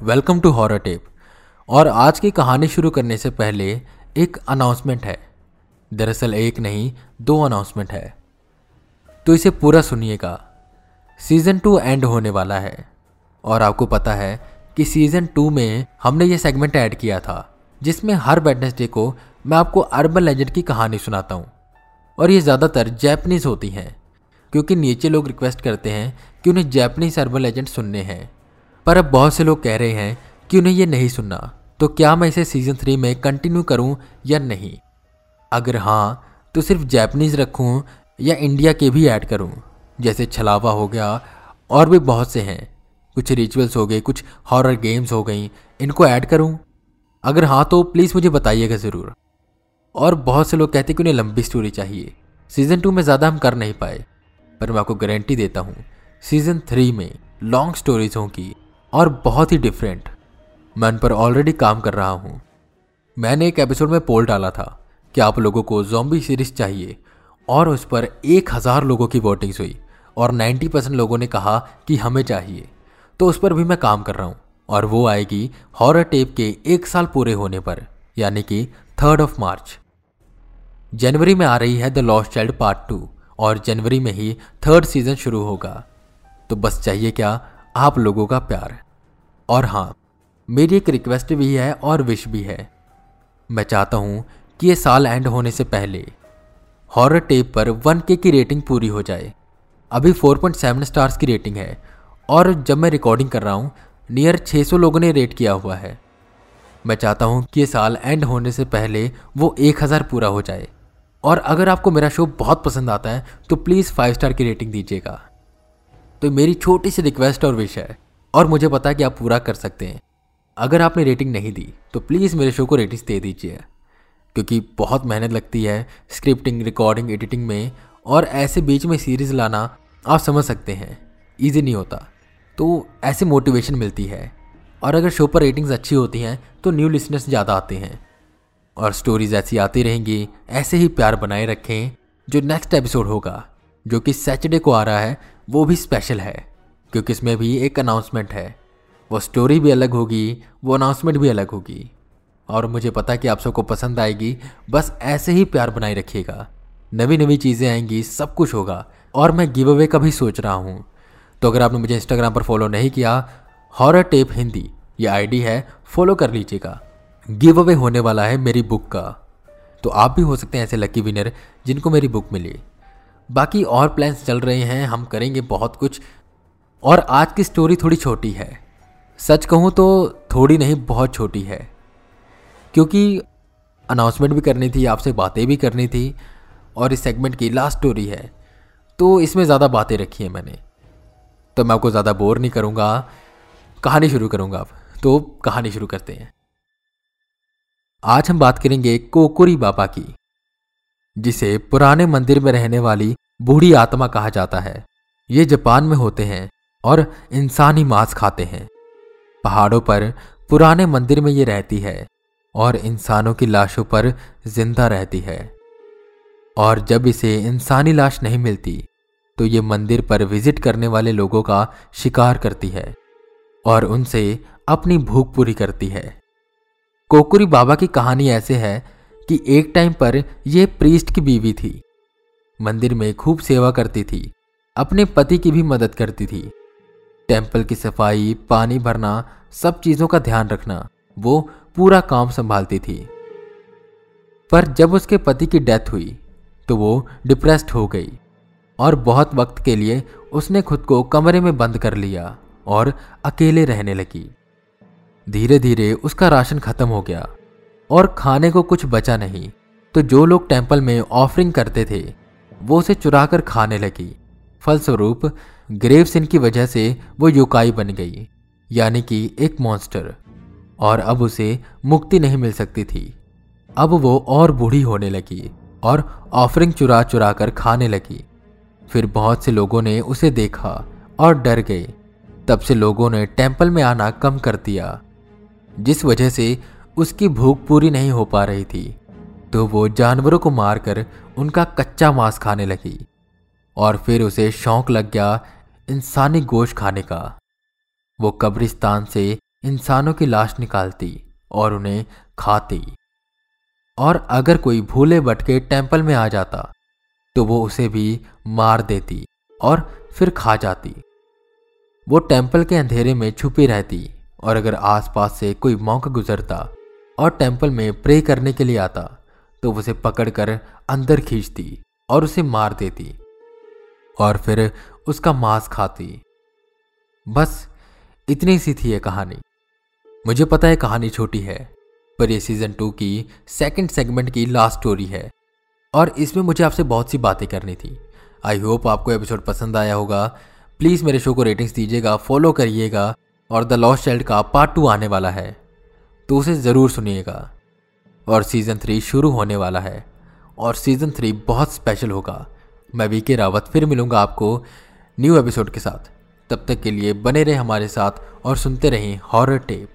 Welcome to horror tape. और आज की कहानी शुरू करने से पहले एक अनाउंसमेंट है। दरअसल एक नहीं, दो अनाउंसमेंट है। तो इसे पूरा सुनिएगा। सीज़न टू एंड होने वाला है। और आपको पता है कि सीज़न टू में हमने ये सेगमेंट ऐड किया था, जिसमें हर वेडनेसडे को मैं आपको अर्बन लेजेंड की कहानी सुनाता हूँ। और ये ज़्यादातर जैपनीज होती हैं, क्योंकि नीचे लोग रिक्वेस्ट करते हैं कि उन्हें जैपनीज अर्बन लेजेंड सुनने हैं। पर अब बहुत से लोग कह रहे हैं कि उन्हें ये नहीं सुनना तो क्या मैं इसे सीज़न थ्री में कंटिन्यू करूँ या नहीं? अगर हाँ तो सिर्फ़ जैपनीज रखूँ या इंडिया के भी ऐड करूँ, जैसे छलावा हो गया, और भी बहुत से हैं। कुछ रिचुअल्स हो गए, कुछ हॉरर गेम्स हो गई, इनको ऐड करूँ? अगर हाँ तो प्लीज़ मुझे बताइएगा ज़रूर। और बहुत से लोग कहते कि उन्हें लंबी स्टोरी चाहिए। सीज़न टू में ज़्यादा हम कर नहीं पाए, पर मैं आपको गारंटी देता हूँ सीज़न थ्री में लॉन्ग स्टोरीज होंगी। और बहुत ही डिफरेंट मैं उन पर ऑलरेडी काम कर रहा हूँ। मैंने एक एपिसोड में पोल डाला था कि आप लोगों को जॉम्बी सीरीज़ चाहिए और उस पर एक हज़ार लोगों की वोटिंग्स हुई और 90 परसेंट लोगों ने कहा कि हमें चाहिए। तो उस पर भी मैं काम कर रहा हूँ और वो आएगी हॉरर टेप के एक साल पूरे होने पर, यानी कि थर्ड ऑफ़ मार्च जनवरी में आ रही है the lost child part two और जनवरी में ही थर्ड सीज़न शुरू होगा। तो बस चाहिए क्या आप लोगों का प्यार। और हाँ मेरी एक रिक्वेस्ट भी है और विश भी है। मैं चाहता हूँ कि ये साल एंड होने से पहले हॉरर टेप पर वन के की रेटिंग पूरी हो जाए। अभी 4.7 स्टार्स की रेटिंग है और जब मैं रिकॉर्डिंग कर रहा हूँ नियर 600 लोगों ने रेट किया हुआ है। मैं चाहता हूँ कि ये साल एंड होने से पहले वो 1000 पूरा हो जाए। और अगर आपको मेरा शो बहुत पसंद आता है तो प्लीज़ फाइव स्टार की रेटिंग दीजिएगा। तो मेरी छोटी सी रिक्वेस्ट और विश है और मुझे पता है कि आप पूरा कर सकते हैं। अगर आपने रेटिंग नहीं दी तो प्लीज़ मेरे शो को रेटिंग्स दे दीजिए। क्योंकि बहुत मेहनत लगती है स्क्रिप्टिंग रिकॉर्डिंग एडिटिंग में, और ऐसे बीच में सीरीज़ लाना आप समझ सकते हैं। ईजी नहीं होता। तो ऐसे मोटिवेशन मिलती है। और अगर शो पर रेटिंग्स अच्छी होती हैं तो न्यू लिसनर्स ज़्यादा आते हैं। और स्टोरीज ऐसी आती रहेंगी, ऐसे ही प्यार बनाए रखें, जो नेक्स्ट एपिसोड होगा, जो कि सैटरडे को आ रहा है, वो भी स्पेशल है। क्योंकि इसमें भी एक अनाउंसमेंट है। वो स्टोरी भी अलग होगी, वो अनाउंसमेंट भी अलग होगी। और मुझे पता है कि आप सबको पसंद आएगी। बस ऐसे ही प्यार बनाए रखिएगा। नवी नवी चीज़ें आएँगी, सब कुछ होगा। और मैं गिव अवे का भी सोच रहा हूँ। तो अगर आपने मुझे इंस्टाग्राम पर फॉलो नहीं किया हॉरर टेप हिंदी, ये आईडी है फॉलो कर लीजिएगा। गिव अवे होने वाला है मेरी बुक का। तो आप भी हो सकते हैं ऐसे लकी विनर जिनको मेरी बुक मिली। बाकी और प्लान्स चल रहे हैं, हम करेंगे बहुत कुछ। और आज की स्टोरी थोड़ी छोटी है। सच कहूँ तो थोड़ी नहीं, बहुत छोटी है। क्योंकि अनाउंसमेंट भी करनी थी, आपसे बातें भी करनी थी और इस सेगमेंट की लास्ट स्टोरी है। तो इसमें ज़्यादा बातें रखी हैं मैंने। तो मैं आपको ज़्यादा बोर नहीं करूँगा। कहानी शुरू करूँगा आप तो कहानी शुरू करते हैं। आज हम बात करेंगे कोकुरी बाबा की, जिसे पुराने मंदिर में रहने वाली बूढ़ी आत्मा कहा जाता है। ये जापान में होते हैं। और इंसानी मांस खाते हैं। पहाड़ों पर पुराने मंदिर में ये रहती है और इंसानों की लाशों पर ज़िंदा रहती है। और जब इसे इंसानी लाश नहीं मिलती तो ये मंदिर पर विज़िट करने वाले लोगों का शिकार करती है और उनसे अपनी भूख पूरी करती है। कोकुरी बाबा की कहानी ऐसे है कि एक टाइम पर यह प्रीस्ट की बीवी थी। मंदिर में खूब सेवा करती थी, अपने पति की भी मदद करती थी। टेंपल की सफ़ाई, पानी भरना, सब चीज़ों का ध्यान रखना, वो पूरा काम संभालती थी। पर जब उसके पति की डेथ हुई तो वो डिप्रेस्ड हो गई और बहुत वक्त के लिए उसने खुद को कमरे में बंद कर लिया और अकेले रहने लगी। धीरे धीरे उसका राशन खत्म हो गया और खाने को कुछ बचा नहीं तो जो लोग टेंपल में ऑफरिंग करते थे, वो उसे चुरा कर खाने लगी। फलस्वरूप ग्रेव सिन की वजह से वो युकाई बन गई, यानी कि एक मॉन्स्टर और अब उसे मुक्ति नहीं मिल सकती थी। अब वो और बूढ़ी होने लगी और ऑफरिंग चुरा चुरा कर खाने लगी। फिर बहुत से लोगों ने उसे देखा और डर गए। तब से लोगों ने टेंपल में आना कम कर दिया, जिस वजह से उसकी भूख पूरी नहीं हो पा रही थी। तो वो जानवरों को मारकर उनका कच्चा मांस खाने लगी। और फिर उसे शौक लग गया इंसानी गोश्त खाने का। वो कब्रिस्तान से इंसानों की लाश निकालती और उन्हें खाती। और अगर कोई भूले भटके टेंपल में आ जाता तो वो उसे भी मार देती और फिर खा जाती। वो टेंपल के अंधेरे में छुपी रहती और अगर आसपास से कोई मौका गुजरता और टेंपल में प्रे करने के लिए आता तो उसे पकड़कर अंदर खींचती और उसे मार देती। और फिर उसका मांस खाती। बस, इतनी सी थी यह कहानी। मुझे पता है कहानी छोटी है, पर यह सीज़न टू की सेकंड सेगमेंट की लास्ट स्टोरी है। और इसमें मुझे आपसे बहुत सी बातें करनी थी। आई होप आपको एपिसोड पसंद आया होगा। प्लीज़ मेरे शो को रेटिंग्स दीजिएगा फॉलो करिएगा, और द लॉस्ट चाइल्ड का पार्ट टू आने वाला है। तो उसे ज़रूर सुनिएगा। और सीज़न थ्री शुरू होने वाला है। और सीज़न थ्री बहुत स्पेशल होगा। मैं वी के रावत फिर मिलूँगा आपको न्यू एपिसोड के साथ। तब तक के लिए बने रहे हमारे साथ और सुनते रहें हॉरर टेप